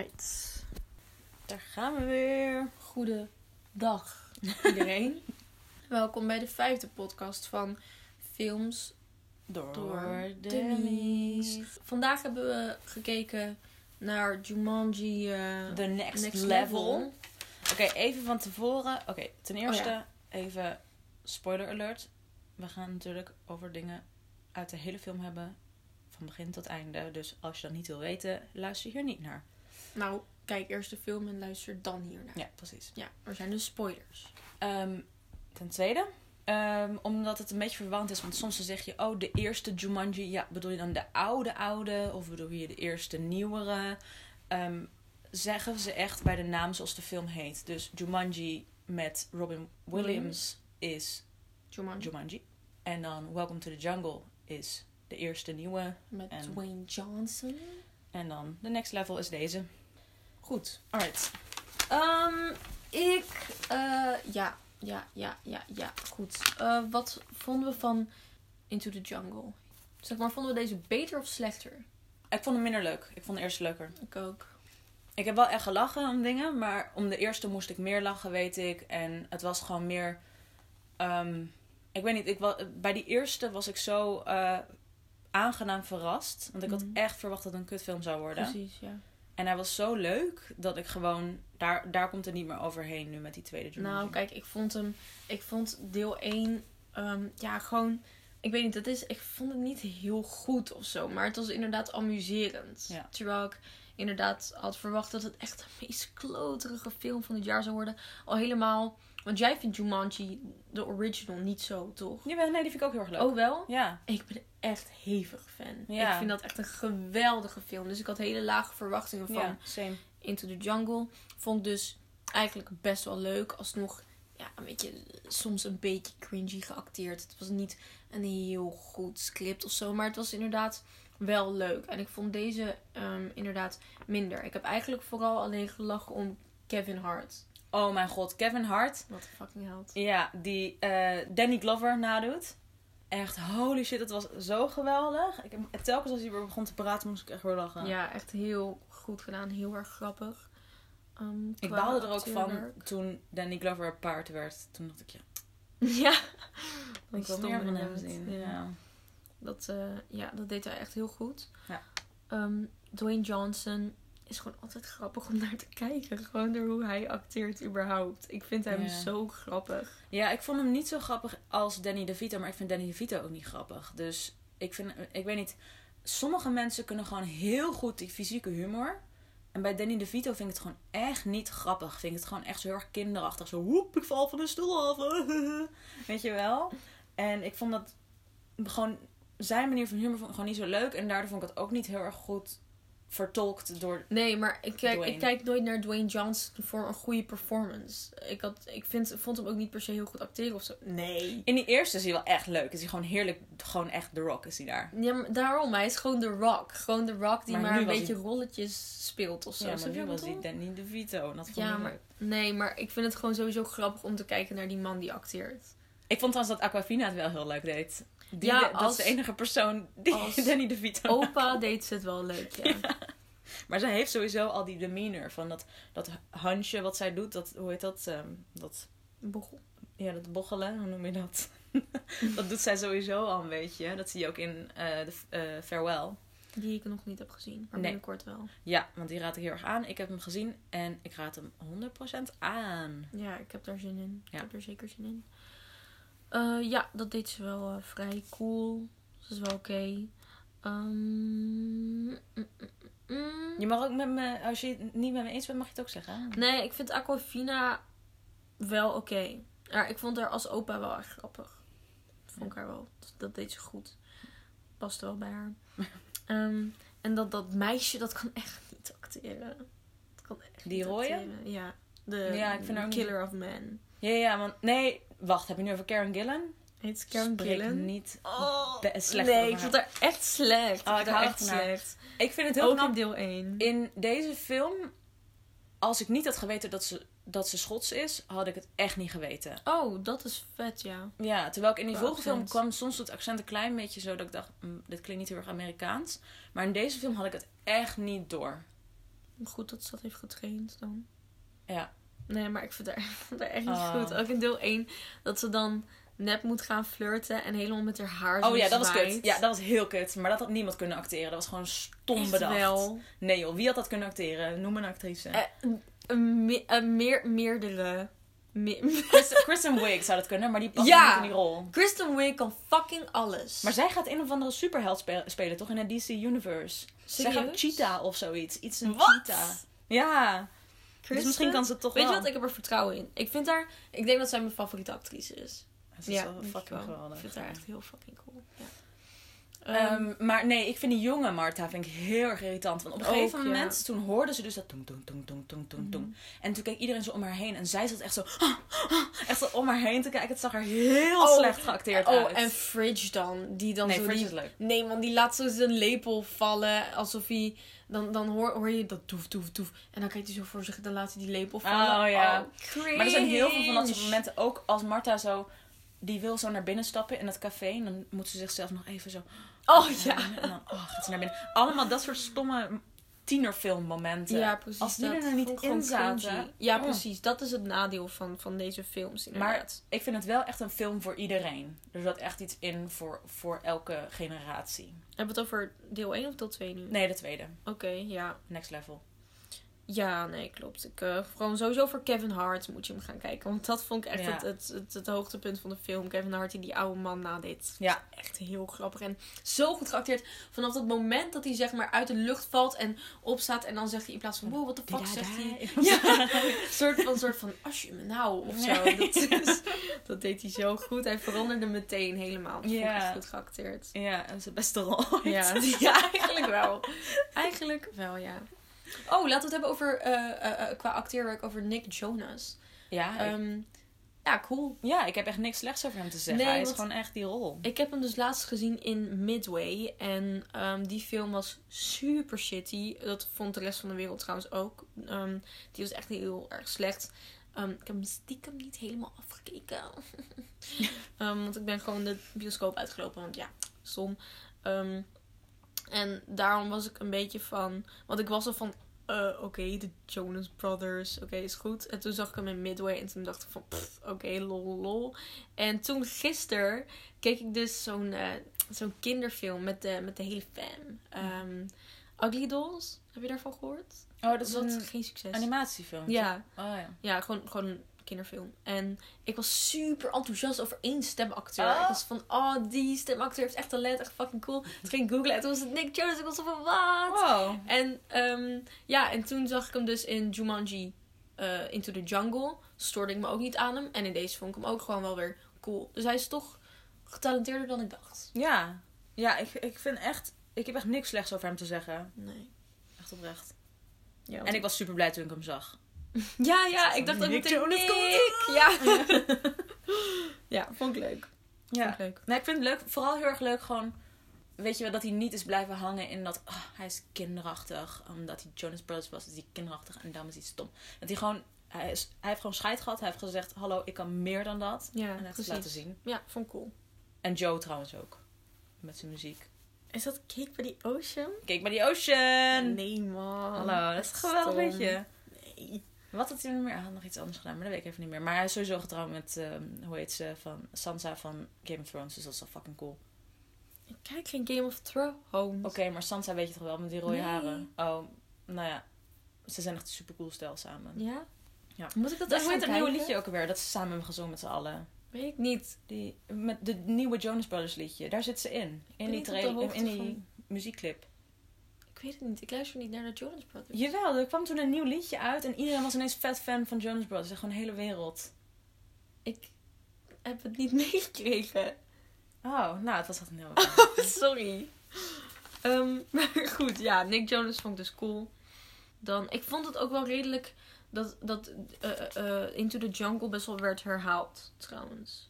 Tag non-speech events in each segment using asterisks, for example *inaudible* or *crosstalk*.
Alright. Daar gaan we weer. Goedendag *laughs* iedereen. Welkom bij de vijfde podcast van Films Door, door Dummies. Vandaag hebben we gekeken naar Jumanji eh, The next, Next level. Level. Oké, even van tevoren. Oké, ten Oh eerste ja. even spoiler alert. We gaan natuurlijk over dingen uit de hele film hebben. Van begin tot einde. Dus als je dat niet wil weten, luister hier niet naar. Nou, kijk eerst de film en luister dan hiernaar. Ja, precies. Ja, er zijn dus spoilers. Ehm, ten tweede, ehm, omdat het een beetje verwant is. Want soms dan zeg je, oh, de eerste Jumanji. Ja, bedoel je dan de oude oude? Of bedoel je de eerste nieuwere? Ehm, zeggen ze echt bij de naam zoals de film heet. Dus Jumanji met Robin Williams is Jumanji. Jumanji. En dan Welcome to the Jungle is de eerste nieuwe. Met En- Dwayne Johnson. En dan de next level is deze. Goed. Alright. Ehm, ik, eh, ja, ja, ja, ja, ja, goed. Eh, wat vonden we van Into the Jungle? Zeg maar, vonden we deze beter of slechter? Ik vond hem minder leuk. Ik vond de eerste leuker. Ik ook. Ik heb wel echt gelachen om dingen, maar om de eerste moest ik meer lachen, weet ik. En het was gewoon meer. ehm, ik weet niet, ik, wa- bij die eerste was ik zo eh, aangenaam verrast. Want ik had Mhm. echt verwacht dat het een kutfilm zou worden. Precies, ja. En hij was zo leuk dat ik gewoon. Daar, daar komt het niet meer overheen nu met die tweede Jumanji. Nou, kijk, ik vond hem, ik vond deel 1, ehm, ja, gewoon, ik weet niet, het is, ik vond het niet heel goed of zo, maar het was inderdaad amuserend. Ja. Terwijl ik inderdaad had verwacht dat het echt de meest kloterige film van het jaar zou worden. Al helemaal, want jij vindt Jumanji, de original, niet zo, toch? Jawel, nee, die vind ik ook heel erg leuk. Oh, wel? Ja. Ik ben echt hevig fan. Ja. Ik vind dat echt een geweldige film. Dus ik had hele lage verwachtingen van ja, same. Into the Jungle. Vond dus eigenlijk best wel leuk. Alsnog, ja, een beetje, soms een beetje cringy geacteerd. Het was niet een heel goed script of zo. Maar het was inderdaad wel leuk. En ik vond deze ehm, inderdaad minder. Ik heb eigenlijk vooral alleen gelachen om Kevin Hart. Oh mijn god, Kevin Hart. Wat fucking held. Ja, die eh, Danny Glover nadoet. Echt, holy shit, het was zo geweldig. Ik, telkens als hij weer begon te praten, moest ik echt weer lachen. Ja, echt heel goed gedaan. Heel erg grappig. Ehm, ik baalde er ook van toen Danny Glover paard werd. Toen dacht ik, ja, *laughs* Ja. ik wil meer van hem zien. Ja. Ja. Dat, ja, dat deed hij echt heel goed. Ja. Ehm, Dwayne Johnson is gewoon altijd grappig om naar te kijken. Gewoon door hoe hij acteert überhaupt. Ik vind hem zo grappig. ja, ik vond hem niet zo grappig als Danny DeVito, maar ik vind Danny DeVito ook niet grappig. Dus ik vind, ik weet niet, sommige mensen kunnen gewoon heel goed die fysieke humor. En bij Danny DeVito vind ik het gewoon echt niet grappig. Vind ik het gewoon echt zo heel erg kinderachtig. Zo, woep, ik val van de stoel af. *laughs* Weet je wel? En ik vond dat gewoon... Zijn manier van humor vond ik gewoon niet zo leuk. En daardoor vond ik het ook niet heel erg goed vertolkt door... Nee, maar ik kijk, Dwayne. ik kijk nooit naar Dwayne Johnson voor een goede performance. Ik, had, ik vind, vond hem ook niet per se heel goed acteren of zo. Nee. In die eerste is hij wel echt leuk. Is hij gewoon heerlijk... Gewoon echt The Rock is hij daar. Ja, maar daarom. Hij is gewoon The Rock. Gewoon The Rock die Maar een beetje hij- rolletjes speelt of zo. Ja, maar je nu was hij? Danny DeVito. En dat vond Ja, ik maar nee, maar ik vind het gewoon sowieso grappig om te kijken naar die man die acteert. Ik vond trouwens dat Aquafina het wel heel leuk deed. Die Ja, dat als- is de enige persoon die *laughs* Danny DeVito Opa deed ze het wel leuk, ja. *laughs* Maar zij heeft sowieso al die demeanor van dat, dat handje wat zij doet. Dat, hoe heet dat? Ehm, dat? Bochel. Ja, dat bochelen, hoe noem je dat? *laughs* dat doet zij sowieso al een beetje. Dat zie je ook in eh, de eh, Farewell. Die ik nog niet heb gezien, maar Nee. binnenkort wel. Ja, want die raad ik heel erg aan. Ik heb hem gezien en ik raad hem 100% aan. Ja, ik heb daar zin in. Ik heb er zeker zin in. Eh, ja, dat deed ze wel eh, vrij cool. Dat is wel oké. Ehm, mm, mm, mm. Je mag ook met me, als je het niet met me eens bent, mag je het ook zeggen. Nee, ik vind Aquafina wel oké. Ja, ik vond haar als opa wel echt grappig. Vond ik haar wel. Dat, deed ze goed. Paste wel bij haar. *laughs* Ehm, en dat, dat meisje, dat kan echt niet acteren. Dat kan echt Die acteren. Ja. De Ja, ik vind niet- Killer of Men. Ja, ja, want nee, wacht, heb je nu over Karen Gillan? Heet ze Karen Spreek Gillan? niet Oh, be- slecht nee, over ik vond haar. echt slecht. Oh, ik hou echt van haar. slecht. Ik vind het heel Ook knap in deel 1. In deze film, als ik niet had geweten dat ze, dat ze Schots is, had ik het echt niet geweten. Oh, dat is vet, ja. Ja, terwijl ik in die vorige film kwam soms het accent een klein beetje zo dat ik dacht, "Mm, dit klinkt niet heel erg Amerikaans. Maar in deze film had ik het echt niet door. Goed dat ze dat heeft getraind dan. Ja. Nee, maar ik vond het *laughs* echt niet Oh. goed. Ook in deel 1 dat ze dan net moet gaan flirten en helemaal met haar haar Oh ja, dat was kut. Ja, dat was heel kut. Maar dat had niemand kunnen acteren. Dat was gewoon stom Echt bedacht. wel. Nee joh, wie had dat kunnen acteren? Noem een actrice. Eh, een- me- meer, meerdere. Me- *laughs* Kristen, Kristen Wiig zou dat kunnen, maar die past Ja. niet in die rol. Kristen Wiig kan fucking alles. Maar zij gaat een of andere superheld spe- spelen, toch? In het DC Universe. Zij gaat Serieus? Cheetah of zoiets. Iets een Wat? Cheetah. Ja. Dus misschien kan ze het toch Weet je wel. wat? Ik heb er vertrouwen in. Ik vind haar... Ik denk dat zij mijn favoriete actrice is. Ze is wel denk ik fucking wel. geweldig. Ik vind haar echt heel fucking cool. Ja. Ehm, maar nee, ik vind die jonge Martha vind ik heel erg irritant. Want op een Ook, gegeven ja. moment, toen hoorde ze dus dat toem. En toen keek iedereen zo om haar heen. En zij zat echt zo, *gasps* *gasps* echt zo om haar heen te kijken. Het zag er heel Oh, slecht geacteerd oh, uit. en Fridge dan. Die dan nee, zo Fridge die- is leuk. Nee, man, die laat zo zijn lepel vallen. Alsof hij... Dan, dan hoor, hoor je dat toef, toef, toef. En dan kijkt hij zo voor zich. Dan laat hij die lepel vallen. Oh, ja. cringe. Maar er zijn heel veel van dat soort momenten. Ook als Martha zo, die wil zo naar binnen stappen in het café. En dan moet ze zichzelf nog even zo Oh, ja. binnen. En dan oh, gaat ze naar binnen. Allemaal dat soort stomme tienerfilmmomenten. Ja, precies. Als die dat er nou niet in zaten. Ja, Oh. precies. Dat is het nadeel van, van deze films inderdaad. Ik vind het wel echt een film voor iedereen. Er zat echt iets in voor, voor elke generatie. Hebben we het over deel 1 of deel 2 nu? Nee, de tweede. Oké, ja. Next level. Ja, nee, klopt. Ik, eh, gewoon sowieso voor Kevin Hart moet je hem gaan kijken. Want dat vond ik echt Ja. het, het, het, het hoogtepunt van de film. Kevin Hart die die oude man nadeed. Ja. Echt heel grappig. En zo goed geacteerd. Vanaf dat moment dat hij zeg maar uit de lucht valt en opstaat. En dan zegt hij in plaats van, wow, what the fuck, zegt hij... *laughs* Ja, een soort van, soort van, als je me nou, of zo. Dat, is- dat deed hij zo goed. Hij veranderde meteen helemaal. Dat Ja. echt goed geacteerd. Ja, is de beste rol. *laughs* ja, eigenlijk wel. Eigenlijk wel, ja. Oh, laten we het hebben over, eh, eh, eh, qua acteerwerk, over Nick Jonas. Ja, Ehm, ja, cool. ja, ik heb echt niks slechts over hem te zeggen. Nee, Hij is gewoon echt die rol. Ik heb hem dus laatst gezien in Midway. En ehm, die film was super shitty. Dat vond de rest van de wereld trouwens ook. Ehm, die was echt heel erg slecht. Ik heb hem stiekem niet helemaal afgekeken. *laughs* Want ik ben gewoon de bioscoop uitgelopen. Want ja, stom. En daarom was ik een beetje van... Want ik was al van... eh, oké, de Jonas Brothers. Oké, is goed. En toen zag ik hem in Midway. En toen dacht ik van... Oké, lol, lol. En toen gisteren keek ik dus zo'n eh, zo'n kinderfilm met de, met de hele fam. Ehm, Ugly Dolls. Heb je daarvan gehoord? Oh, dat is was een geen succes. animatiefilm. Ja, Oh ja. ja gewoon, gewoon kinderfilm. En ik was super enthousiast over één stemacteur. Oh. Ik was van, oh, die stemacteur heeft echt talent. Echt fucking cool. Toen ging ik googlen en toen was het Nick Jonas. Ik was van, wat? Wow. En ehm, ja, en toen zag ik hem dus in Jumanji eh, Into the Jungle. Stoorde ik me ook niet aan hem. En in deze vond ik hem ook gewoon wel weer cool. Dus hij is toch getalenteerder dan ik dacht. Ja. Ja, ik, ik vind echt... Ik heb echt niks slechts over hem te zeggen. Nee. Echt oprecht. Ja, En ik was super blij toen ik hem zag. Ja, ja, ik dacht Nick. komt Ja. *laughs* ja, vond ik leuk. Vond Ja. ik leuk. Nee, ik vind het leuk. Vooral heel erg leuk gewoon... Weet je wel, dat hij niet is blijven hangen in dat... ah, hij is kinderachtig. Omdat hij Jonas Brothers was, is hij kinderachtig. En daarom is hij stom. Dat hij gewoon... Hij, is, hij heeft gewoon scheid gehad. Hij heeft gezegd, hallo, ik kan meer dan dat. Ja, En hij heeft het laten zien. Ja, vond ik cool. En Joe trouwens ook. Met zijn muziek. Is dat Cake by the Ocean? Kijk bij die Ocean! Nee, man. Hallo, dat is een geweldig Stom. liedje. Nee. Wat had hij nog meer? Hij had nog iets anders gedaan, maar dat weet ik even niet meer. Maar hij is sowieso getrouwd met, ehm, hoe heet ze, van Sansa van Game of Thrones. Dus dat is wel fucking cool. Ik kijk geen Game of Thrones. Oké, maar Sansa weet je toch wel, met die rode Nee. haren? Oh, nou ja. Ze zijn echt een super cool stijl samen. Ja? Ja. Moet ik dat Dat echt het nieuwe liedje ook alweer? Dat ze samen hebben gezongen met z'n allen. Weet ik niet. Die, met de nieuwe Jonas Brothers liedje. Daar zit ze in. In die, trailer, in die muziekclip. Ik weet het niet. Ik luister niet naar de Jonas Brothers. Jawel, er kwam toen een nieuw liedje uit. En iedereen was ineens vet fan van Jonas Brothers. Gewoon de hele wereld. Ik heb het niet *laughs* meegekregen. Oh, nou, het was echt een heel... *laughs* Sorry. Ehm, *laughs* maar goed, ja, Nick Jonas vond ik dus cool. Dan, ik vond het ook wel redelijk dat, dat eh, eh, Into the Jungle best wel werd herhaald, trouwens.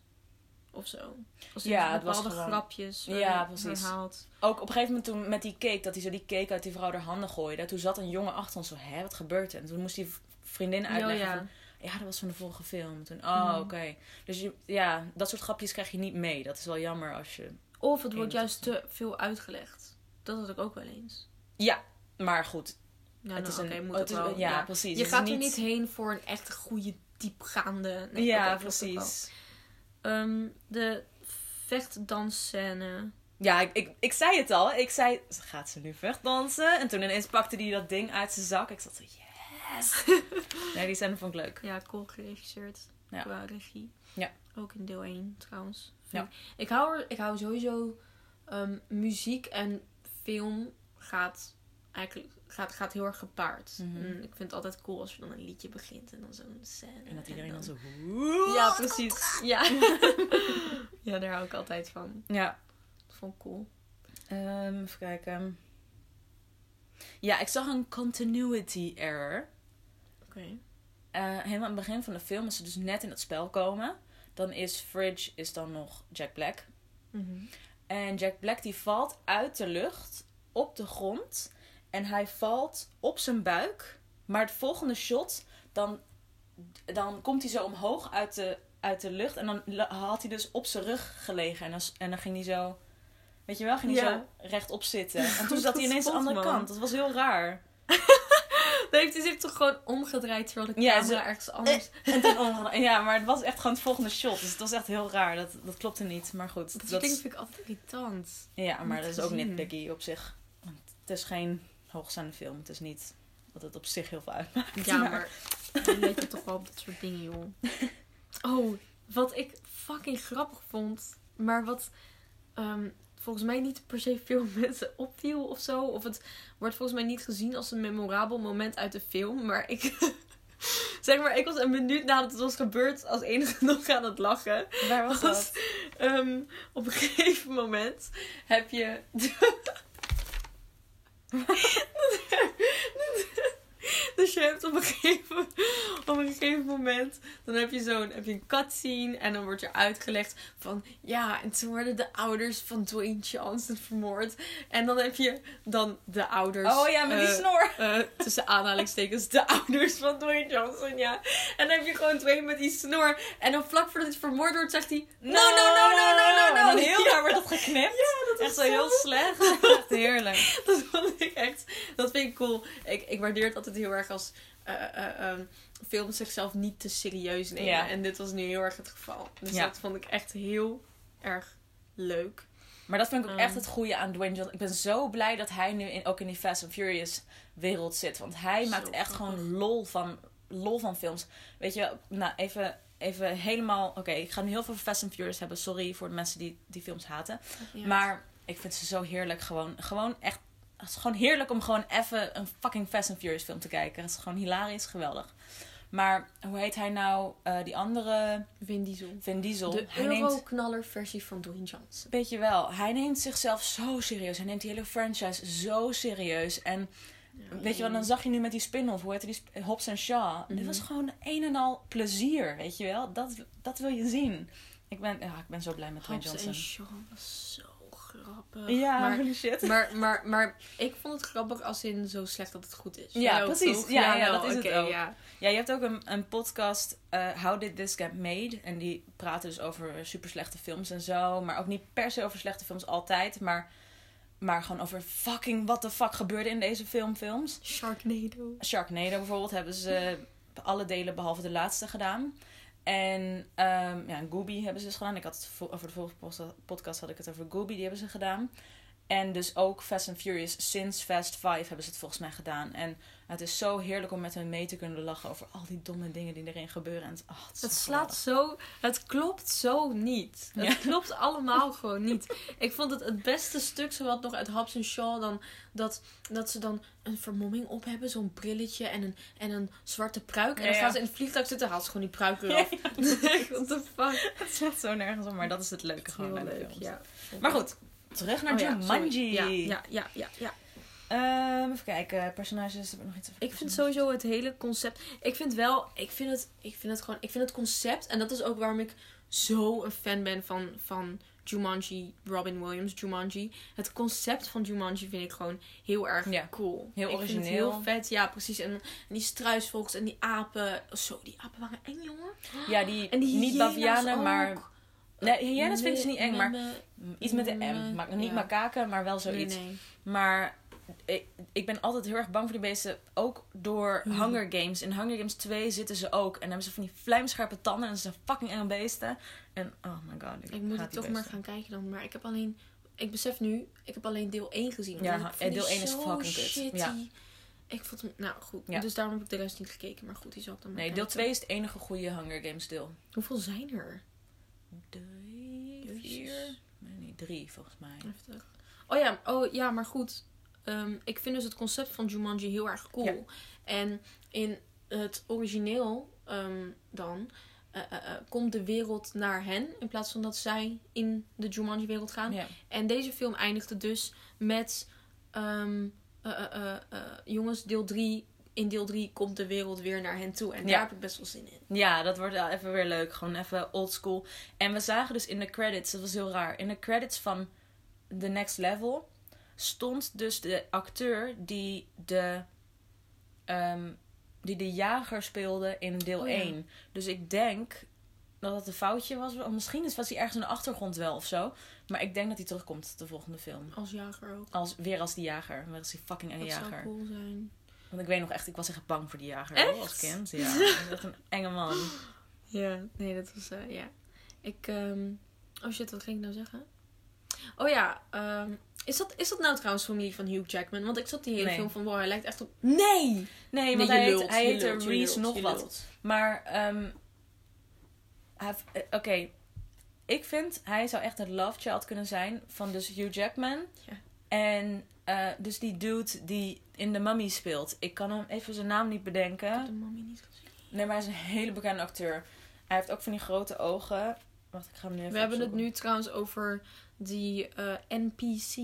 Of zo. Als Ja, er het was bepaalde gewoon- grapjes Ja, precies. herhaald. Ook op een gegeven moment toen met die cake, dat hij zo die cake uit die vrouw haar handen gooide. Toen zat een jongen achter ons zo, hè, wat gebeurt er? En toen moest die vriendin uitleggen Oh, ja. van, ja, dat was van de vorige film. Toen, oh, Mhm. oké. Dus je, ja, dat soort grapjes krijg je niet mee. Dat is wel jammer als je... Of het wordt juist te veel uitgelegd. Dat had ik ook wel eens. Ja, maar goed. Het nou, is een- oké, moet het is- wel. ja, precies. Je gaat er niet- heen voor een echt goede, diepgaande... Nee, ja, precies. Ehm, de vechtdansscène. Ja, ik, ik, ik zei het al. Ik zei, gaat ze nu vechtdansen? En toen ineens pakte hij dat ding uit zijn zak. Ik zat zo, yes! *laughs* nee, die scène vond ik leuk. Ja, cool geregisseerd. Ja. Qua regie. Ja. Ook in deel 1 trouwens. Ja. Ik hou, er, ik hou sowieso... ehm, muziek en film gaat eigenlijk gaat, gaat heel erg gepaard. Mhm. Mm, ik vind het altijd cool als er dan een liedje begint en dan zo'n scène. En dat iedereen dan dan- zo... Ja, precies. *laughs* Ja. *laughs* ja, daar hou ik altijd van. Ja. Dat vond ik cool. Ehm, even kijken. Ja, ik zag een continuity error. Oké. Eh, helemaal aan het begin van de film, als ze dus net in het spel komen, dan is Fridge is dan nog Jack Black. Mhm. En Jack Black die valt uit de lucht op de grond en hij valt op zijn buik. Maar het volgende shot, dan, dan komt hij zo omhoog uit de, uit de lucht en dan had hij dus op zijn rug gelegen en dan, en dan ging hij zo, weet je wel, ging hij Ja. zo rechtop zitten. En toen *laughs* zat Dat hij ineens aan de andere man. kant. Dat was heel raar. *laughs* Dan heeft hij zich toch gewoon omgedraaid terwijl de Ja, camera zo- ergens anders... *laughs* En toen. Ja, maar het was echt gewoon het volgende shot. Dus het was echt heel raar. Dat, dat klopte niet. Maar goed. Dat, dat- ding vind ik altijd irritant. ja, maar niet dat is ook gezien. nitpicky op zich. Want het is geen hoogstaande film. Het is niet dat het op zich heel veel uitmaakt. Ja, maar dan let je toch wel op dat soort dingen, joh. *laughs* Oh, wat ik fucking grappig vond, maar wat ehm, volgens mij niet per se veel *laughs* mensen opviel of zo. Of het wordt volgens mij niet gezien als een memorabel moment uit de film. Maar ik, *laughs* zeg maar, ik was een minuut nadat het was gebeurd als enige nog aan het lachen. Waar was Was, dat? ehm, op een gegeven moment heb je. *laughs* dus je hebt op een gegeven, op een gegeven moment. Dan heb je zo'n heb je een cutscene. En dan wordt er uitgelegd van. Ja, en toen werden de ouders van Dwayne Johnson vermoord. En dan heb je dan de ouders. Oh ja, met die eh, snor. eh, tussen aanhalingstekens de ouders van Dwayne Johnson, ja. En dan heb je gewoon Dwayne met die snor. En dan vlak voordat hij vermoord wordt, zegt hij... No, no, no, no, no, no, no. En *laughs* heel Ja, raar wordt dat geknipt. Ja, Echt zo heel slecht. *laughs* *laughs* Echt heerlijk. *laughs* Dat vond ik echt... Dat vind ik cool. Ik, ik waardeer het altijd heel erg als... ehm, films zichzelf niet te serieus nemen. Ja. En dit was nu heel erg het geval. Dus Ja. dat vond ik echt heel erg leuk. Maar dat vind ik ook echt Um. het goede aan Dwayne Johnson. Ik ben zo blij dat hij nu in, ook in die Fast and Furious wereld zit. Want hij Zo maakt echt grappig. gewoon lol van, lol van films. Weet je, nou even, even helemaal... Oké, ik ga nu heel veel Fast and Furious hebben. Sorry voor de mensen die die films haten. Ja. Maar ik vind ze zo heerlijk. Gewoon, gewoon echt... Het is gewoon heerlijk om gewoon even een fucking Fast and Furious film te kijken. Het is gewoon hilarisch, geweldig. Maar hoe heet hij nou? Eh, die andere Vin Diesel. Vin Diesel. De hij neemt Euroknaller versie van Dwayne Johnson. Weet je wel, hij neemt zichzelf zo serieus. Hij neemt die hele franchise zo serieus. En weet je wel, dan zag je nu met die spin-off, hoe heette die Hobbs en Shaw. Dit Mhm. was gewoon een en al plezier, weet je wel. Dat, dat wil je zien. Ik ben, ja, ik ben zo blij met Dwayne Hobbs Johnson. en Shaw was zo grappig. Ja, maar, holy shit. maar, maar, maar ik vond het grappig als in zo slecht dat het goed is. Ja, precies. Ja, ja, dat is het ook. Ja. Ja, je hebt ook een, een podcast, eh, How Did This Get Made? En die praten dus over super slechte films en zo. Maar ook niet per se over slechte films altijd. Maar, maar gewoon over fucking what the fuck gebeurde in deze filmfilms. Sharknado. Sharknado bijvoorbeeld hebben ze alle delen behalve de laatste gedaan. En ehm ja, Gooby hebben ze dus gedaan. Ik had het vo- over de vorige podcast had ik het over Gooby, die hebben ze gedaan. En dus ook Fast and Furious, sinds Fast 5 hebben ze het volgens mij gedaan. En het is zo heerlijk om met hen mee te kunnen lachen over al die domme dingen die erin gebeuren. En het, oh, het, slaat zo... Het klopt zo niet. Het Ja. klopt allemaal *laughs* gewoon niet. Ik vond het het beste stuk, zowat nog uit Hobbs en Shaw, dan dat, dat ze dan een vermomming op hebben. Zo'n brilletje en een, en een zwarte pruik. En Ja, dan gaan ze in het vliegtuig zitten, haalt ze gewoon die pruik weer Ja, af. *laughs* What the fuck? Het slaat zo nergens om, maar dat is het leuke gewoon bij de leuk, films. ja. Maar goed, terug naar Oh Jumanji. Ja, ja, ja, ja, ja. Ehm, even kijken, personages, heb ik nog iets over Ik vind sowieso het hele concept. Ik vind wel, ik vind het, ik vind het gewoon, ik vind het concept. En dat is ook waarom ik zo een fan ben van, van Jumanji, Robin Williams, Jumanji. Het concept van Jumanji vind ik gewoon heel erg Ja. cool. Heel Ik vind het origineel. heel vet, ja, precies. En, en die struisvogels en die apen. Zo, die apen waren eng, jongen. Ja, die, En die niet bavianen, ook. maar... Nee, hyena's vind ik ze niet eng, maar iets met de M. Nee, Ma- niet ja. makaken, maar wel zoiets. nee. Maar ik, ik ben altijd heel erg bang voor die beesten. Ook door Mhm. Hunger Games. In Hunger Games 2 zitten ze ook. En dan hebben ze van die vlijmscherpe tanden. En ze zijn fucking enge beesten. En oh my god. Ik, Ik moet het die toch maar gaan kijken dan. Maar ik heb alleen... Ik besef nu, ik heb alleen deel 1 gezien. Ja, En vond deel die 1 is fucking kut. Ja. Ik vond hem... Nou, goed. Ja. Dus daarom heb ik de rest niet gekeken. Maar goed, die zal ik dan maar Nee, deel kijken. 2 is het enige goede Hunger Games deel. Hoeveel zijn er? Drie, Jezus. vier? Nee, drie volgens mij. Heftig. Oh ja, oh, ja maar goed. Ehm, ik vind dus het concept van Jumanji heel erg cool. Ja. En in het origineel ehm, dan eh, eh, eh, komt de wereld naar hen in plaats van dat zij in de Jumanji-wereld gaan. Ja. En deze film eindigde dus met ehm, eh, eh, eh, eh, jongens, deel 3. In deel 3 komt de wereld weer naar hen toe. En Ja. daar heb ik best wel zin in. Ja, dat wordt wel even weer leuk. Gewoon even old school. En we zagen dus in de credits, dat was heel raar. In de credits van The Next Level stond dus de acteur die de, ehm, die de jager speelde in deel Oh ja. 1. Dus ik denk dat het een foutje was. Of misschien is- was hij ergens in de achtergrond wel of zo. Maar ik denk dat hij terugkomt de volgende film. Als jager ook. Als, weer als die jager. Weer als die fucking enge Dat zou jager. cool zijn. Want ik weet nog echt, ik was echt bang voor die jager. Echt? Als kind. Ja, *laughs* echt een enge man. Ja, nee, dat was, eh, ja. Ik, ehm, oh shit, wat ging ik nou zeggen? Oh ja, ehm, is, dat, is dat nou trouwens familie van Hugh Jackman? Want ik zat die hele Nee. film van, wow, hij lijkt echt op... Nee! Nee, want hij, lult, heet, hij heette Reese lult, nog wat. lult. Maar, ehm eh, oké. Ik vind, hij zou echt het love child kunnen zijn van dus Hugh Jackman. Ja. En eh, dus die dude die in de Mummy speelt. Ik kan hem even zijn naam niet Ik heb bedenken. de mommy niet gezien. Nee, maar hij is een hele bekende acteur. Hij heeft ook van die grote ogen. Wacht, ik ga hem nu even We hebben het nu trouwens over die eh, NPC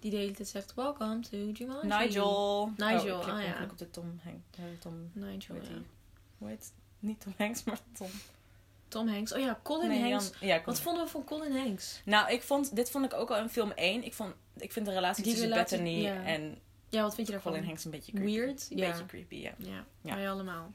die de hele tijd zegt, welcome to Jumanji. Nigel. Nigel, oh, ik ah, ja. ongeluk op de Tom Hanks. eh, Tom, Nigel, hoe heet ja. die? Hoe heet Niet Tom Hanks, maar Tom. Tom Hanks. Oh ja, Colin Nee, Hanks. Jan- ja, Wat vonden we van Colin Hanks? Nou, ik vond, dit vond ik ook al in film 1. Ik, vond, ik vind de relatie Die tussen relatie, Bethany ja. en Ja, wat vind je daarvan? Colin Hanks een beetje creepy. Weird? Een Ja. beetje creepy, ja. Ja, Ja. wij allemaal.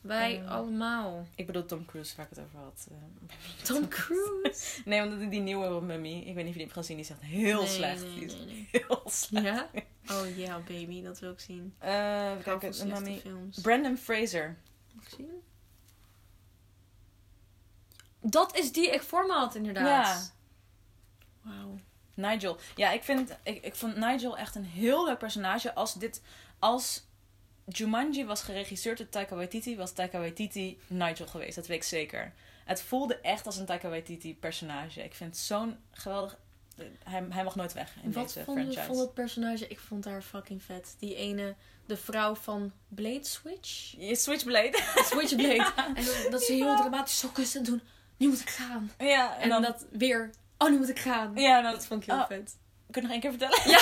Wij Eh, allemaal. Ik bedoel Tom Cruise, waar ik het over had. eh. *laughs* Tom Cruise. *laughs* Nee, omdat ik die nieuwe Mummy, ik weet niet of je die hebt gezien, die is echt heel Nee, slecht. nee, die is nee, nee. heel *laughs* slecht. Ja? Oh ja, baby, dat wil ik zien. Eh, van kijken, de Mummy. films. Brandon Fraser. Mag ik zien? Dat is die ik voor me had, inderdaad. Wauw. Nigel. Ja, ik vind, ik, ik vond Nigel echt een heel leuk personage. Als dit, als Jumanji was geregisseerd door Taika Waititi, was Taika Waititi Nigel geweest. Dat weet ik zeker. Het voelde echt als een Taika Waititi personage. Ik vind zo'n geweldig... Hij, hij mag nooit weg in Wat deze vond franchise. van het personage? Ik vond haar fucking vet. Die ene, de vrouw van Blade Switch? Je Switchblade. *laughs* Switchblade. En dat ze heel dramatisch zo kussen en doen. Nu moet ik gaan. ja, En, dan... dat weer. Oh, nu moet ik gaan. ja, dan, Dat vond ik heel Oh. vet. Kun je nog één keer vertellen? Ja.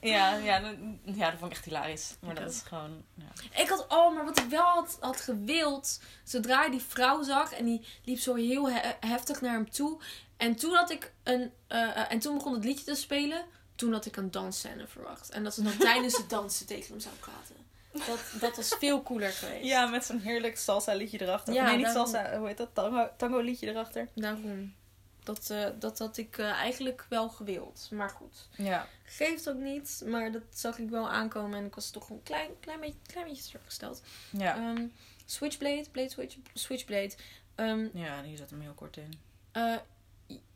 *laughs* ja, ja, dan- ja, dat vond ik echt hilarisch. Maar Ik dat ook. is gewoon... Ja. Ik had, oh, maar wat ik wel had, had gewild. Zodra ik die vrouw zag en die liep zo heel he- heftig naar hem toe. En toen had ik een. eh, eh, en toen begon het liedje te spelen. Toen had ik een dansscène verwacht. En dat ze dan *laughs* tijdens het dansen tegen hem zou praten. Dat, dat was veel cooler geweest. Ja, met zo'n heerlijk salsa liedje erachter. Ja, nee, niet daarom. salsa, hoe heet dat? Tango, tango liedje erachter. Daarom. Dat, eh, dat had ik eh, eigenlijk wel gewild. Maar goed. Ja. Geeft ook niet. Maar dat zag ik wel aankomen. En ik was toch een klein, klein, beetje, klein beetje teruggesteld. Ja. Ehm, Switchblade. Blade Switch, Switchblade. Ehm, ja, hier zat hem heel kort in. Eh,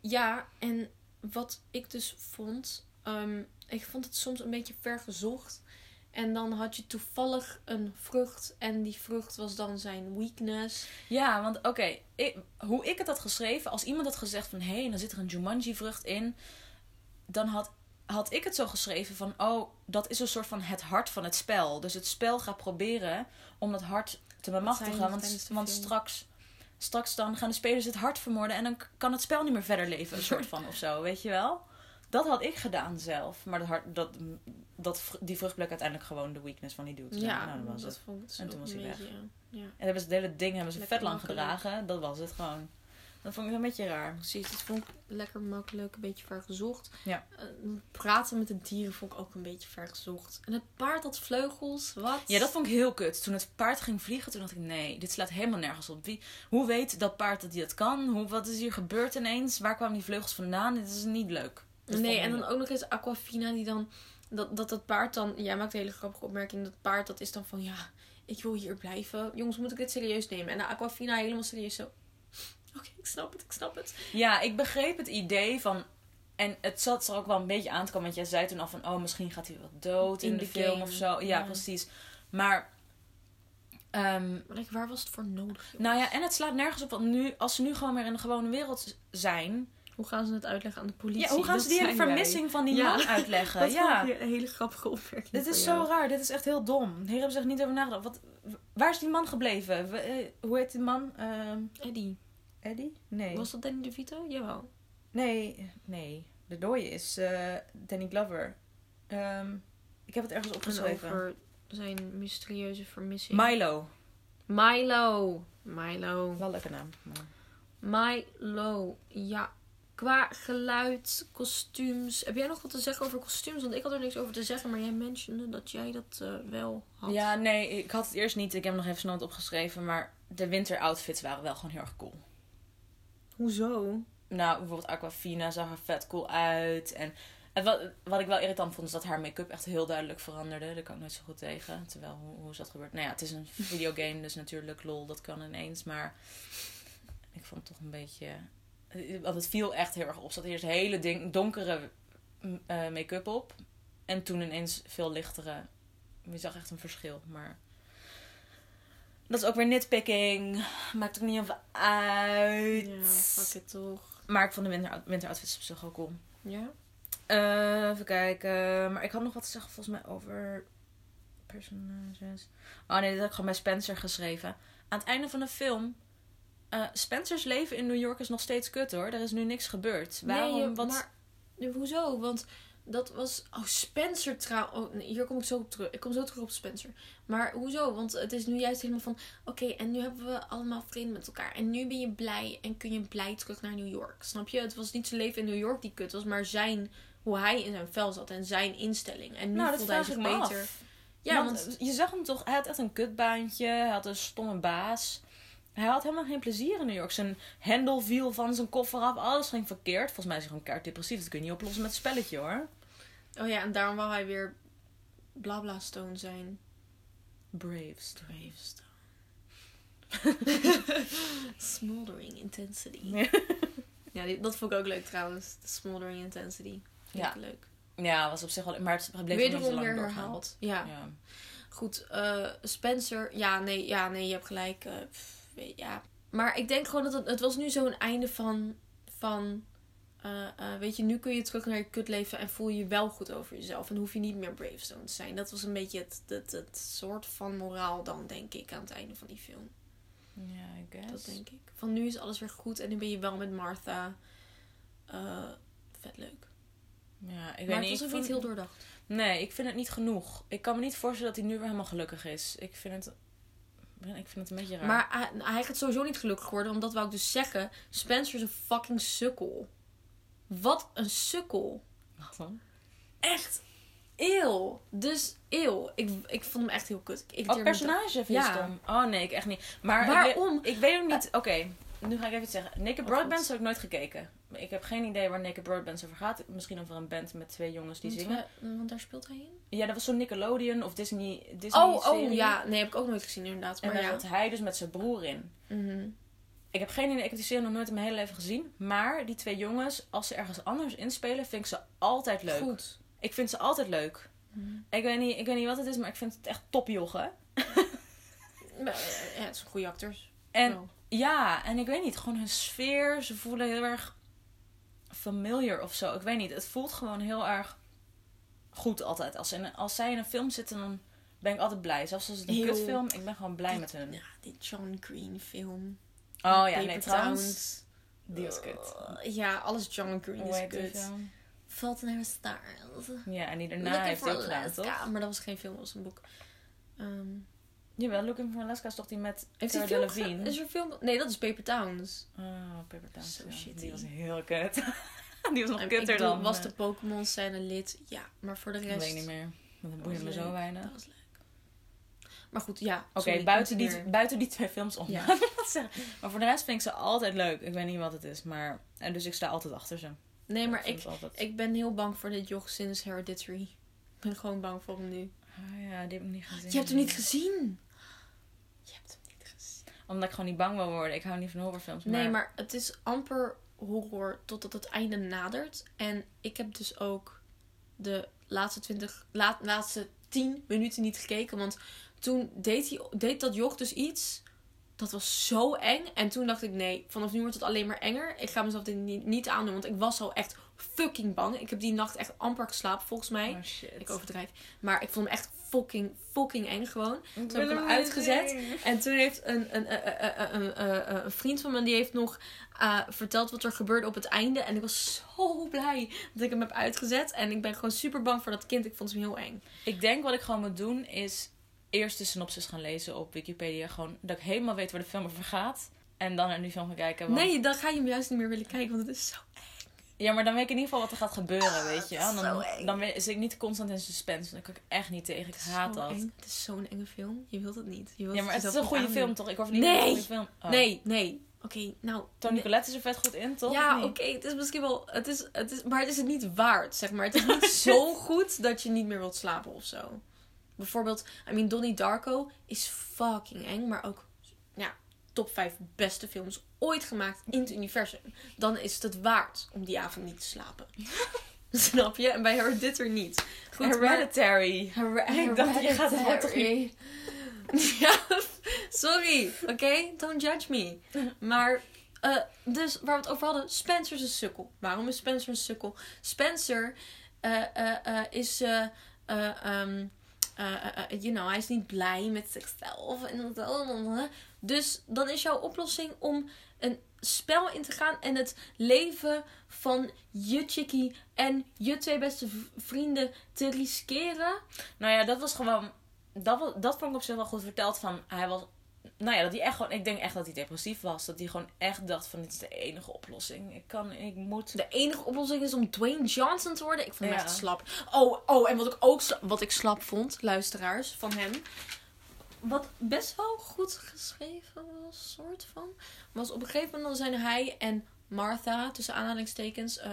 ja, en wat ik dus vond, ehm, ik vond het soms een beetje vergezocht. En dan had je toevallig een vrucht en die vrucht was dan zijn weakness. Ja, want oké, hoe ik het had geschreven, als iemand had gezegd van hé, hey, dan zit er een Jumanji-vrucht in, dan had, had ik het zo geschreven van oh, dat is een soort van het hart van het spel. Dus het spel gaat proberen om dat hart te bemachtigen, want, want straks, straks dan gaan de spelers het hart vermoorden en dan kan het spel niet meer verder leven, een soort *laughs* van of zo, weet je wel? Dat had ik gedaan zelf, maar dat dat, dat, die vrucht bleek uiteindelijk gewoon de weakness van die dude. Ja, nou, dat was dat het. vond En toen was hij weg. beetje, ja. En hebben ze het hele ding hebben ze Lekker vet lang makkelijk. gedragen. Dat was het gewoon. Dat vond ik een beetje raar. Precies, dat vond ik lekker makkelijk, een beetje vergezocht. Ja. Eh, praten met de dieren vond ik ook een beetje vergezocht. En het paard had vleugels, wat? Ja, dat vond ik heel kut. Toen het paard ging vliegen, toen dacht ik, nee, dit slaat helemaal nergens op. Wie, hoe weet dat paard dat hij dat kan? Hoe, wat is hier gebeurd ineens? Waar kwamen die vleugels vandaan? Dit is niet leuk. Dat nee, en dan ook nog eens Aquafina die dan... Dat, dat dat paard dan... Jij maakt een hele grappige opmerking. Dat paard dat is dan van... Ja, ik wil hier blijven. Jongens, moet ik dit serieus nemen? En de Aquafina helemaal serieus zo... Oké, ik snap het, ik snap het. Ja, ik begreep het idee van. En het zat er ook wel een beetje aan te komen. Want jij zei toen al van. Oh, misschien gaat hij wel dood in, In de, de film of zo. Ja, ja. precies. Maar. ehm, Maar waar was het voor nodig? jongens? nou ja, en het slaat nergens op. Want nu, als ze nu gewoon weer in de gewone wereld zijn. Hoe gaan ze het uitleggen aan de politie? Ja, hoe gaan Dat ze die hele zijn wij. vermissing van die Ja. man uitleggen? *laughs* Dat ja. een hele grappige opmerking. Dit is jou. zo raar. Dit is echt heel dom. Hier hebben ze echt niet over nagedacht. Wat, waar is die man gebleven? Eh, hoe heet die man? Ehm, Eddie. Eddie? Nee. Was dat Danny DeVito? Jawel. Nee, nee. De dooie is eh, Danny Glover. Ehm, ik heb het ergens En opgeschreven. over zijn mysterieuze vermissing. Milo. Milo. Milo. Wel een leuke naam. Milo. Ja. Qua geluid, kostuums. Heb jij nog wat te zeggen over kostuums? Want ik had er niks over te zeggen, maar jij mentionde dat jij dat eh, wel had. Ja, nee, ik had het eerst niet. Ik heb hem nog even snel opgeschreven. Maar de winteroutfits waren wel gewoon heel erg cool. Hoezo? Nou, bijvoorbeeld Aquafina zag er vet cool uit. En het, wat, wat ik wel irritant vond, is dat haar make-up echt heel duidelijk veranderde. Daar kan ik nooit zo goed tegen. Terwijl, hoe, hoe is dat gebeurd? Nou ja, het is een *laughs* videogame, dus natuurlijk, lol, dat kan ineens. Maar ik vond het toch een beetje... Want het viel echt heel erg op. Zat eerst hele ding, donkere mm, eh, make-up op. En toen ineens veel lichtere. Je zag echt een verschil, maar... Dat is ook weer nitpicking. Maakt ook niet veel uit. Ja, fuck it toch. Maar ik vond de winter, winteroutfits op zich wel cool. Ja? Eh, even kijken. Maar ik had nog wat te zeggen volgens mij over personages. Oh nee, dat heb ik gewoon bij Spencer geschreven. Aan het einde van de film... eh, Spencer's leven in New York is nog steeds kut hoor. Er is nu niks gebeurd. Waarom? Nee, wat... maar hoezo? Want dat was... Oh, Spencer trouw... Oh, nee, hier kom ik zo op terug. Ik kom zo terug op Spencer. Maar hoezo? Want het is nu juist helemaal van... Oké, en nu hebben we allemaal vrede met elkaar. En nu ben je blij en kun je blij terug naar New York. Snap je? Het was niet zijn leven in New York die kut was, maar zijn... Hoe hij in zijn vel zat en zijn instelling. En nu nou, voelde hij zich beter. af. Ja, want, want... je zag hem toch... Hij had echt een kutbaantje. Hij had een stomme baas. Hij had helemaal geen plezier in New York. Zijn hendel viel van zijn koffer af. Alles ging verkeerd. Volgens mij is hij gewoon keihard depressief. Dat kun je niet oplossen met een spelletje hoor. Oh ja, en daarom wou hij weer Blabla Stone zijn. Bravest. Bravestone. *laughs* Smoldering Intensity. *laughs* Ja. Ja, die, dat vond ik ook leuk trouwens. De Smoldering Intensity. Vind Ja. ik leuk. Ja, was op zich wel... Maar het bleef nog niet zo lang weer doorgaan. herhaald. Ja. Ja. Goed, eh, Spencer. Ja nee, ja, nee, je hebt gelijk. eh, weet- ja. Maar ik denk gewoon dat het, het was nu zo'n einde van... van eh, eh, weet je, nu kun je terug naar je kutleven en voel je je wel goed over jezelf. En hoef je niet meer Bravestone te zijn. Dat was een beetje het, het, het soort van moraal dan, denk ik, aan het einde van die film. Ja, I guess. Dat denk ik. Van nu is alles weer goed en nu ben je wel met Martha. Eh, vet leuk. Ja, ik weet maar niet. het was ik ook niet heel doordacht. Nee, ik vind het niet genoeg. Ik kan me niet voorstellen dat hij nu weer helemaal gelukkig is. Ik vind het... Ik vind het een beetje raar. Maar hij, hij gaat sowieso niet gelukkig worden, omdat wou ik dus zeggen: Spencer is een fucking sukkel. Wat een sukkel. Dan. Echt eeuw. Dus eeuw. Ik, ik vond hem echt heel kut. Ik Oh, personage vind je Ja. Oh nee, ik echt niet. Maar Waarom? Ik weet, ik weet ook niet... Oké, nu ga ik even iets zeggen. Naked Broadband heb ik nooit gekeken. Ik heb geen idee waar Naked Broadband over gaat. Misschien over een band met twee jongens die Want zingen. we- Want daar speelt hij in. Ja, dat was zo'n Nickelodeon of Disney, Disney Oh, oh ja. Nee, heb ik ook nooit gezien inderdaad. En Maar daar ja. zat hij dus met zijn broer in. Mhm. Ik heb geen idee, ik heb die serie nog nooit in mijn hele leven gezien. Maar die twee jongens, als ze ergens anders inspelen, vind ik ze altijd leuk. Goed. Ik vind ze altijd leuk. Mhm. Ik weet, niet, ik weet niet wat het is, maar ik vind het echt topjochen. Eh, *laughs* Ja, het zijn goede acteurs. En ja, en ik weet niet, gewoon hun sfeer, ze voelen heel erg familiar of zo. Ik weet niet, het voelt gewoon heel erg goed altijd. Als, ze in, als zij in een film zitten, dan ben ik altijd blij. Zelfs als het een Heel- kutfilm, ik ben gewoon blij met hun. Ja, die John Green film. Oh ja, Paper nee, trouwens, die was kut. Uh, ja, alles John Green is kut. Fault in Our Stars. Ja, en die daarna heeft ook gedaan, toch? Maar dat was geen film, dat was een boek. Ehm, Jawel, Looking for Alaska is toch die met heeft Cara Delevingne? Is er film? Nee, dat is Paper Towns. Oh, Paper Towns. So ja. shitty. Die was heel kut. *laughs* die was nog Ik kutter dan... was eh, de Pokémon scène lid? Ja, maar voor de Ik rest... weet niet meer. Want dat boeide me zo weinig. Dat was leuk. Maar goed, ja. Oké, buiten, die, buiten die twee films om. Ja. *laughs* maar voor de rest vind ik ze altijd leuk. Ik weet niet wat het is, maar... En dus ik sta altijd achter ze. Nee, maar ik, altijd... ik ben heel bang voor dit joch sinds Hereditary. Ik ben gewoon bang voor hem nu. Ah, ja, die heb ik niet gezien. Je hebt hem niet gezien. Je hebt hem niet gezien. Omdat ik gewoon niet bang wil worden. Ik hou niet van horrorfilms. Nee, maar het is amper horror totdat het einde nadert. En ik heb dus ook de laatste 20, la, laatste 10 minuten niet gekeken. Want toen deed, hij, deed dat joch dus iets. Dat was zo eng. En toen dacht ik, nee, vanaf nu wordt het alleen maar enger. Ik ga mezelf dit niet, niet aandoen. Want ik was al echt fucking bang. Ik heb die nacht echt amper geslapen, volgens mij. Oh shit. Ik overdrijf. Maar ik vond hem echt fucking, fucking eng gewoon. Toen heb ik hem uitgezet. En toen heeft een, een, een, een, een, een- een vriend van me, die heeft nog eh, verteld wat er gebeurde op het einde. En ik was zo blij dat ik hem heb uitgezet. En ik ben gewoon super bang voor dat kind. Ik vond hem heel eng. Ik denk wat ik gewoon moet doen is eerst de synopsis gaan lezen op Wikipedia. Gewoon dat ik helemaal weet waar de film over gaat. En dan naar die film gaan kijken. want- Nee, dan ga je hem juist niet meer willen kijken, want het is zo Ja, maar dan weet ik in ieder geval wat er gaat gebeuren, weet je. Dan, eng. dan ben- zit ik niet constant in suspense. Dan kan ik echt niet tegen. Ik haat dat. eng. Het is zo'n enge film. Je wilt het niet. Je wilt Ja, maar het is jezelf een goede film, toch? Ik hoef niet Nee. een goede film. Oh. Nee, nee. Oké, nou. Tony nee. Collette is er vet goed in, toch? Ja, oké, het is misschien wel. Het is, het is, maar het is het niet waard, zeg maar. Het is niet zo *laughs* goed dat je niet meer wilt slapen of zo. Bijvoorbeeld, I mean, Donnie Darko is fucking eng, maar ook top 5 beste films ooit gemaakt in het universum. Dan is het het waard om die avond niet te slapen. *laughs* Snap je? En bij Hereditary niet. Goed, maar- Hereditary. Her- Ik dacht, je gaat het woord toch *laughs* Hereditary. Ja, sorry. Oké, don't judge me. Maar, eh, dus waar we het over hadden, Spencer is een sukkel. Waarom is Spencer een sukkel? Spencer eh, eh, is, eh, eh, ehm, eh, eh, eh, you know, hij is niet blij met zichzelf. En dat- dus dan is jouw oplossing om een spel in te gaan en het leven van je chickie en je twee beste vrienden te riskeren. Nou ja, dat was gewoon... Dat, was, dat vond ik op zich wel goed verteld van... Hij was... Nou ja, dat hij echt gewoon... Ik denk echt dat hij depressief was. Dat hij gewoon echt dacht van... Dit is de enige oplossing. Ik kan... Ik moet... De enige oplossing is om Dwayne Johnson te worden. Ik vond hem Ja. echt slap. Oh, oh, en wat ik ook wat ik slap vond, luisteraars, van hem. Wat best wel goed geschreven was, soort van. Was op een gegeven moment dan zijn hij en Martha, tussen aanhalingstekens, eh,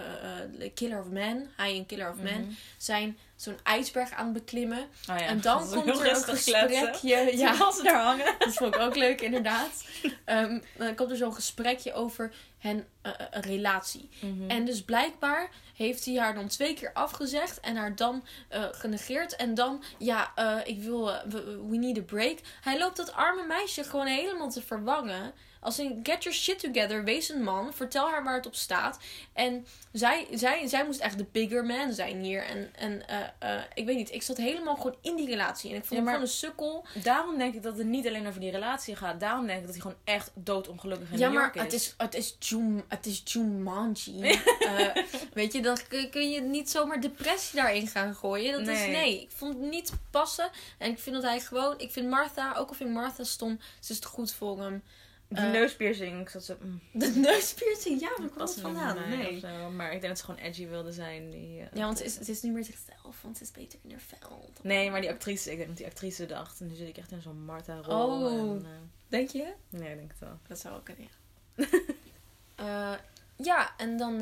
Killer of Man, hij en Killer of Man, Mhm. zijn zo'n ijsberg aan het beklimmen. Oh ja, en dan komt er een kletsen. gesprekje. Ja, Terwijl ze daar hangen. dat vond ik ook leuk, inderdaad. *laughs* Ehm, dan komt er zo'n gesprekje over hen, eh, eh, een relatie. Mhm. En dus blijkbaar heeft hij haar dan twee keer afgezegd en haar dan eh, genegeerd. En dan, ja, ik wil, we, we need a break. Hij loopt dat arme meisje gewoon helemaal te verwangen. Als in, get your shit together, wees een man, vertel haar waar het op staat. En zij, zij, zij moest echt de bigger man zijn hier. En, en eh, ik weet niet, ik zat helemaal gewoon in die relatie. En ik vond Ja, hem maar- gewoon een sukkel. Daarom denk ik dat het niet alleen over die relatie gaat. Daarom denk ik dat hij gewoon echt doodongelukkig in Ja, New maar York is. het is, het is, Jum, het is Jumanji. *laughs* Eh, weet je, dan kun je niet zomaar depressie daarin gaan gooien. Dat is, Nee. nee, ik vond het niet passen. En ik vind dat hij gewoon... Ik vind Martha, ook al vind ik Martha stom, ze is het goed voor hem. Die eh, neuspiercing. Ik zat zo... mm, De neuspiercing, ja, waar komt past het vandaan? Nee. zo. Maar ik denk dat ze gewoon edgy wilde zijn. Die, eh, Ja, want het is, het is niet meer zichzelf, want ze is beter in haar vel. Nee, maar die actrice. Ik denk dat die actrice dacht. En nu zit ik echt in zo'n Martha-rol. Oh. En, eh, Denk je? nee, ik denk het wel. Dat zou ook kunnen, ja. *laughs* Ja, en dan...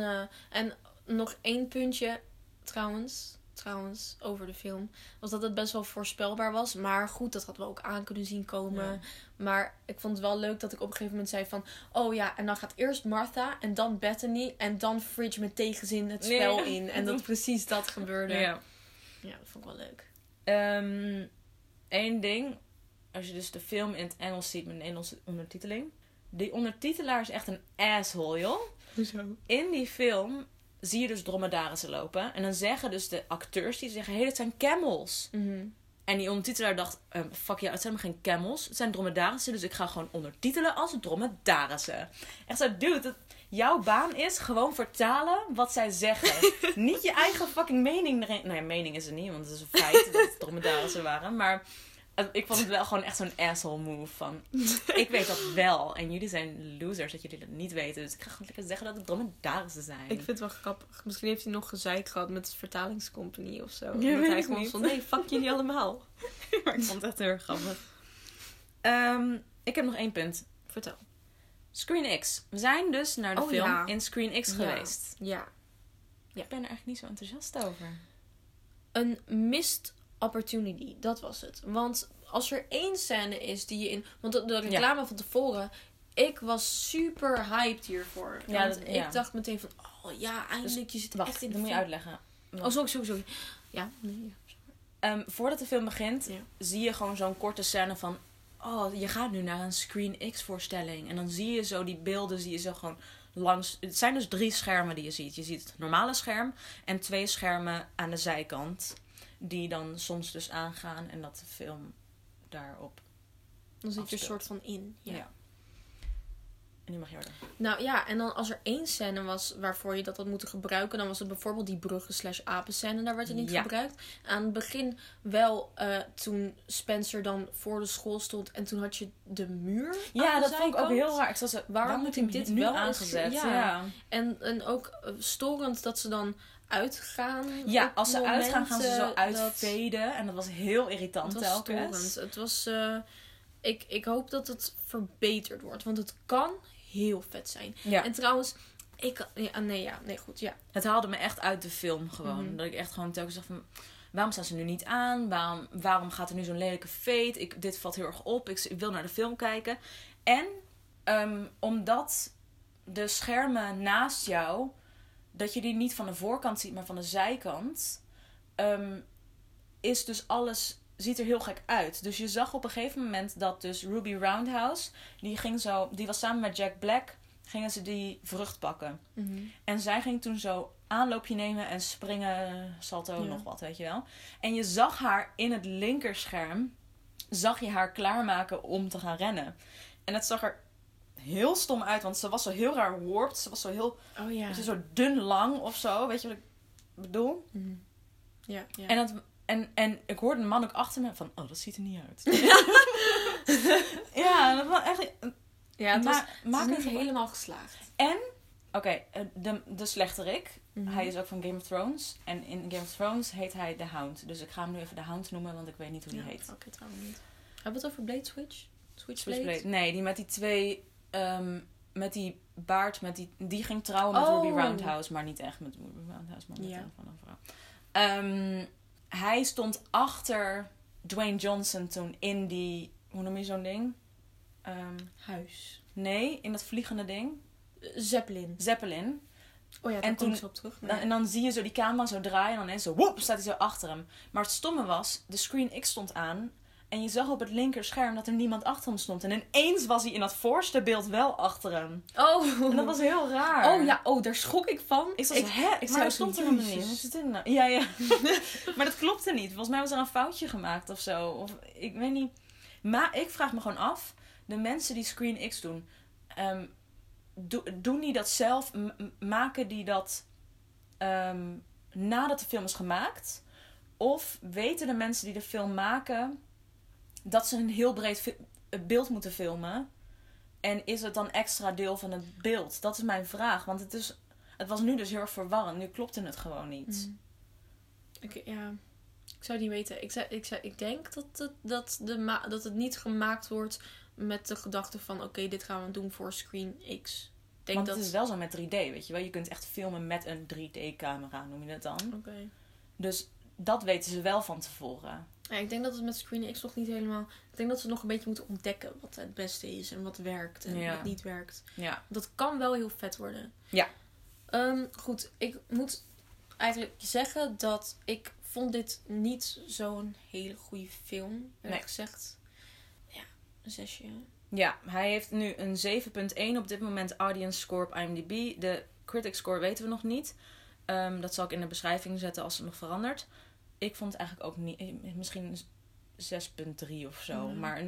en nog één puntje, trouwens... Trouwens, over de film. Was dat het best wel voorspelbaar was. Maar goed, dat hadden we ook aan kunnen zien komen. Ja. Maar ik vond het wel leuk dat ik op een gegeven moment zei van... Oh ja, en dan gaat eerst Martha en dan Bethany... En dan Fridge met tegenzin het spel Nee. in. En dat precies dat gebeurde. Ja. Ja. dat vond ik wel leuk. Eén ding. Als je dus de film in het Engels ziet met een Nederlandse ondertiteling. Die ondertitelaar is echt een asshole, joh. Hoezo? In die film zie je dus dromedarissen lopen. En dan zeggen dus de acteurs, die zeggen... Hé, hey, dat zijn camels. Mhm. En die ondertitelaar dacht... ehm, fuck ja, het zijn maar geen camels. Het zijn dromedarissen. Dus ik ga gewoon ondertitelen als dromedarissen. Echt zo, dude... Dat, jouw baan is gewoon vertalen wat zij zeggen. *laughs* niet je eigen fucking mening erin... Nee, mening is er niet. Want het is een feit dat het dromedarissen waren. Maar... Ik vond het wel gewoon echt zo'n asshole move van... *laughs* Ik weet dat wel. En jullie zijn losers dat jullie dat niet weten. Dus ik ga gewoon lekker zeggen dat het dromedarissen zijn. Ik vind het wel grappig. Misschien heeft hij nog gezeik gehad met de vertalingscompagnie of zo. Ja, dat hij gewoon van, nee, fuck jullie allemaal. *laughs* Maar ik vond het echt heel erg grappig. Ehm, ik heb nog één punt. Vertel. Screen X. We zijn dus naar de Oh, film ja. in Screen X Ja. geweest. Ja. Ja. Ik ben er eigenlijk niet zo enthousiast over. Een missed opportunity, dat was het. Want als er één scène is die je in... Want de, de reclame van tevoren... Ik was super hyped hiervoor. Ja, want dat- ja. ik dacht meteen van... Oh ja, eindelijk. je zit Wacht, echt in de moet je uitleggen. Oh, sorry, sorry, sorry. Ja, nee. Ehm, voordat de film begint, zie je gewoon zo'n korte scène van... Oh, je gaat nu naar een Screen X voorstelling. En dan zie je zo die beelden, zie je zo gewoon langs... Het zijn dus drie schermen die je ziet. Je ziet het normale scherm en twee schermen aan de zijkant. Die dan soms dus aangaan en dat de film daarop... Dan zit je er Afspeelt. soort van in. Ja. Ja. En nu mag je verder. Nou ja, en dan als er één scène was waarvoor je dat had moeten gebruiken, dan was het bijvoorbeeld die bruggen slash apenscène. Daar werd het niet Ja. gebruikt. Aan het begin wel eh, toen Spencer dan voor de school stond en toen had je de muur. aan Ja, de dat vond ik ook heel raar. Ik zat zo, Waarom moet ik dit nu wel aangezet? eens- Ja. ja. ja. En, en ook eh, storend dat ze dan uitgaan. Ja, als ze uitgaan, gaan ze zo dat- uitveden. En dat was heel irritant Het was telkens. storend. Het was. eh, ik, ik hoop dat het verbeterd wordt, want het kan heel vet zijn. Ja. En trouwens, ik. Ja, nee, ja, nee, goed, ja. Het haalde me echt uit de film gewoon. Mhm. Dat ik echt gewoon telkens dacht van... Waarom staan ze nu niet aan? Waarom, waarom gaat er nu zo'n lelijke fade? Ik, dit valt heel erg op. Ik, ik wil naar de film kijken. En ehm, omdat de schermen naast jou... Dat je die niet van de voorkant ziet, maar van de zijkant... ehm, is dus alles... Ziet er heel gek uit. Dus je zag op een gegeven moment dat dus Ruby Roundhouse... Die ging zo... Die was samen met Jack Black... Gingen ze die vrucht pakken. En zij ging toen zo aanloopje nemen en springen, salto, Ja. nog wat, weet je wel. En je zag haar in het linkerscherm, zag je haar klaarmaken om te gaan rennen. En het zag er heel stom uit, want ze was zo heel raar warped. Ze was zo heel, Oh ja. je, zo dun lang of zo, weet je wat ik bedoel? Mhm. Ja, ja. En, dat, en, en ik hoorde een man ook achter me van, oh, dat ziet er niet uit. *laughs* ja, dat was echt... ja, het was, ma- het maak is het helemaal geslaagd. En, oké, eh, de, de slechterik. Mhm. Hij is ook van Game of Thrones. En in Game of Thrones heet hij The Hound. Dus ik ga hem nu even The Hound noemen, want ik weet niet hoe die Ja, heet. Oké, trouwens niet. Hebben we het over Blade Switch? Switchblade? Switchblade. Nee, die met die twee... ehm, met die baard, met die, die ging trouwen met Oh. Ruby Roundhouse. Maar niet echt met Ruby Roundhouse, maar met Ja. een van een vrouw. Ehm, hij stond achter Dwayne Johnson toen in die... Hoe noem je zo'n ding? Ehm, Huis. nee, in dat vliegende ding. Zeppelin. Zeppelin. Oh ja, daar En toen- zo op terug. Dan- en dan zie je zo die camera zo draaien en dan ineens zo, woep, staat hij zo achter hem. Maar het stomme was, de Screen X stond aan en je zag op het linker scherm dat er niemand achter hem stond. En ineens was hij in dat voorste beeld wel achter hem. Oh. En dat was heel raar. Oh ja, oh, daar schrok ik van. Ik zo, hè? Ik maar dat stond er helemaal niet. Nou? Ja, ja. *laughs* maar dat klopte niet. Volgens mij was er een foutje gemaakt of zo. Of ik weet niet. Maar ik vraag me gewoon af. De mensen die Screen X doen. ehm, do- doen die dat zelf? Maken die dat ehm, nadat de film is gemaakt? Of weten de mensen die de film maken... dat ze een heel breed fi- beeld moeten filmen? En is het dan extra deel van het beeld? Dat is mijn vraag. Want het, is, het was nu dus heel erg verwarrend. Nu klopte het gewoon niet. Mm. Ja, ik zou niet weten. Ik, zou, ik, zou, ik denk dat het, dat, de dat het niet gemaakt wordt met de gedachte van... Oké, dit gaan we doen voor Screen X. Denk Want dat... het is wel zo met 3D, weet je wel. Je kunt echt filmen met een 3D-camera, noem je dat dan. Oké. Dus dat weten ze wel van tevoren. Ja, ik denk dat het met Screen X nog niet helemaal... Ik denk dat ze nog een beetje moeten ontdekken wat het beste is. En wat werkt en Ja. wat niet werkt. Ja. Dat kan wel heel vet worden. Ja. Ehm, goed, ik moet eigenlijk zeggen dat ik vond dit niet zo'n hele goede film, eerlijk Nee. gezegd. Ja, een zesje. Ja, hij heeft nu een 7.1 op dit moment audience score op IMDb. De critic score weten we nog niet. Ehm, dat zal ik in de beschrijving zetten als het nog verandert. Ik vond het eigenlijk ook niet... eh, Misschien 6.3 of zo. Maar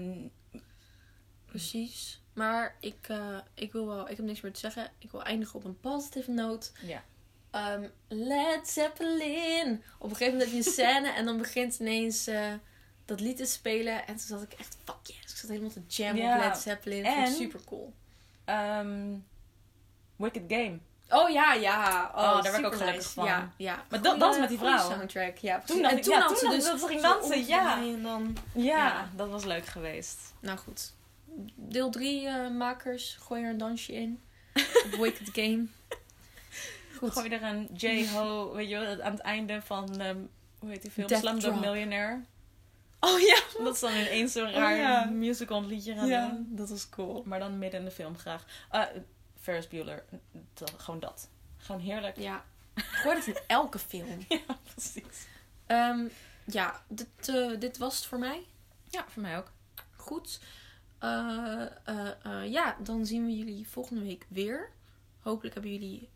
Precies. Maar ik, eh, ik wil wel, ik heb niks meer te zeggen. Ik wil eindigen op een positive note. ja. Ehm Led Zeppelin. Op een gegeven moment heb je een scène en dan begint ineens eh, dat lied te spelen. En toen zat ik echt, fuck yes. Ik zat helemaal te jammen Ja. op Led Zeppelin. Vond ik En- super cool. Ehm, Wicked Game. Oh ja, ja. Oh, daar werd ik ook gelukkig nice. van. Ja, ja. Maar dat- dat is met die vrouw. soundtrack, ja. precies. Toen en toen ja, had toen ze dus dat ze ging dansen, ja. En dan... Ja, Ja. dat was leuk geweest. Nou goed. Deel 3 makers, gooi er een dansje in. Wicked Game. *laughs* Goed. Gooi er een J-Ho, weet je wel, aan het einde van, ehm, hoe heet die film? Death Slumdog Drop. Millionaire. Oh ja. Dat is dan ineens zo'n Oh, raar ja. musical liedje gaan Ja, doen. dat was cool. Maar dan midden in de film graag. Ah, Ferris Bueller. Dat- gewoon dat. Gewoon heerlijk. Ja. *laughs* Gooi het in elke film. Ja, precies. Ehm, ja, dit, eh, dit was het voor mij. Ja, voor mij ook. Goed. Eh, eh, ja, dan zien we jullie volgende week weer. Hopelijk hebben jullie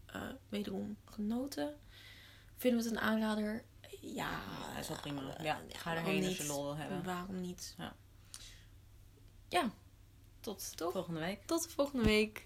wederom genoten. Vinden we het een aanrader? Ja, Ja, is wel prima. Ja, ga erheen als je lol wil hebben. Waarom niet? Ja. Ja, Tot Toch? volgende week. tot de volgende week.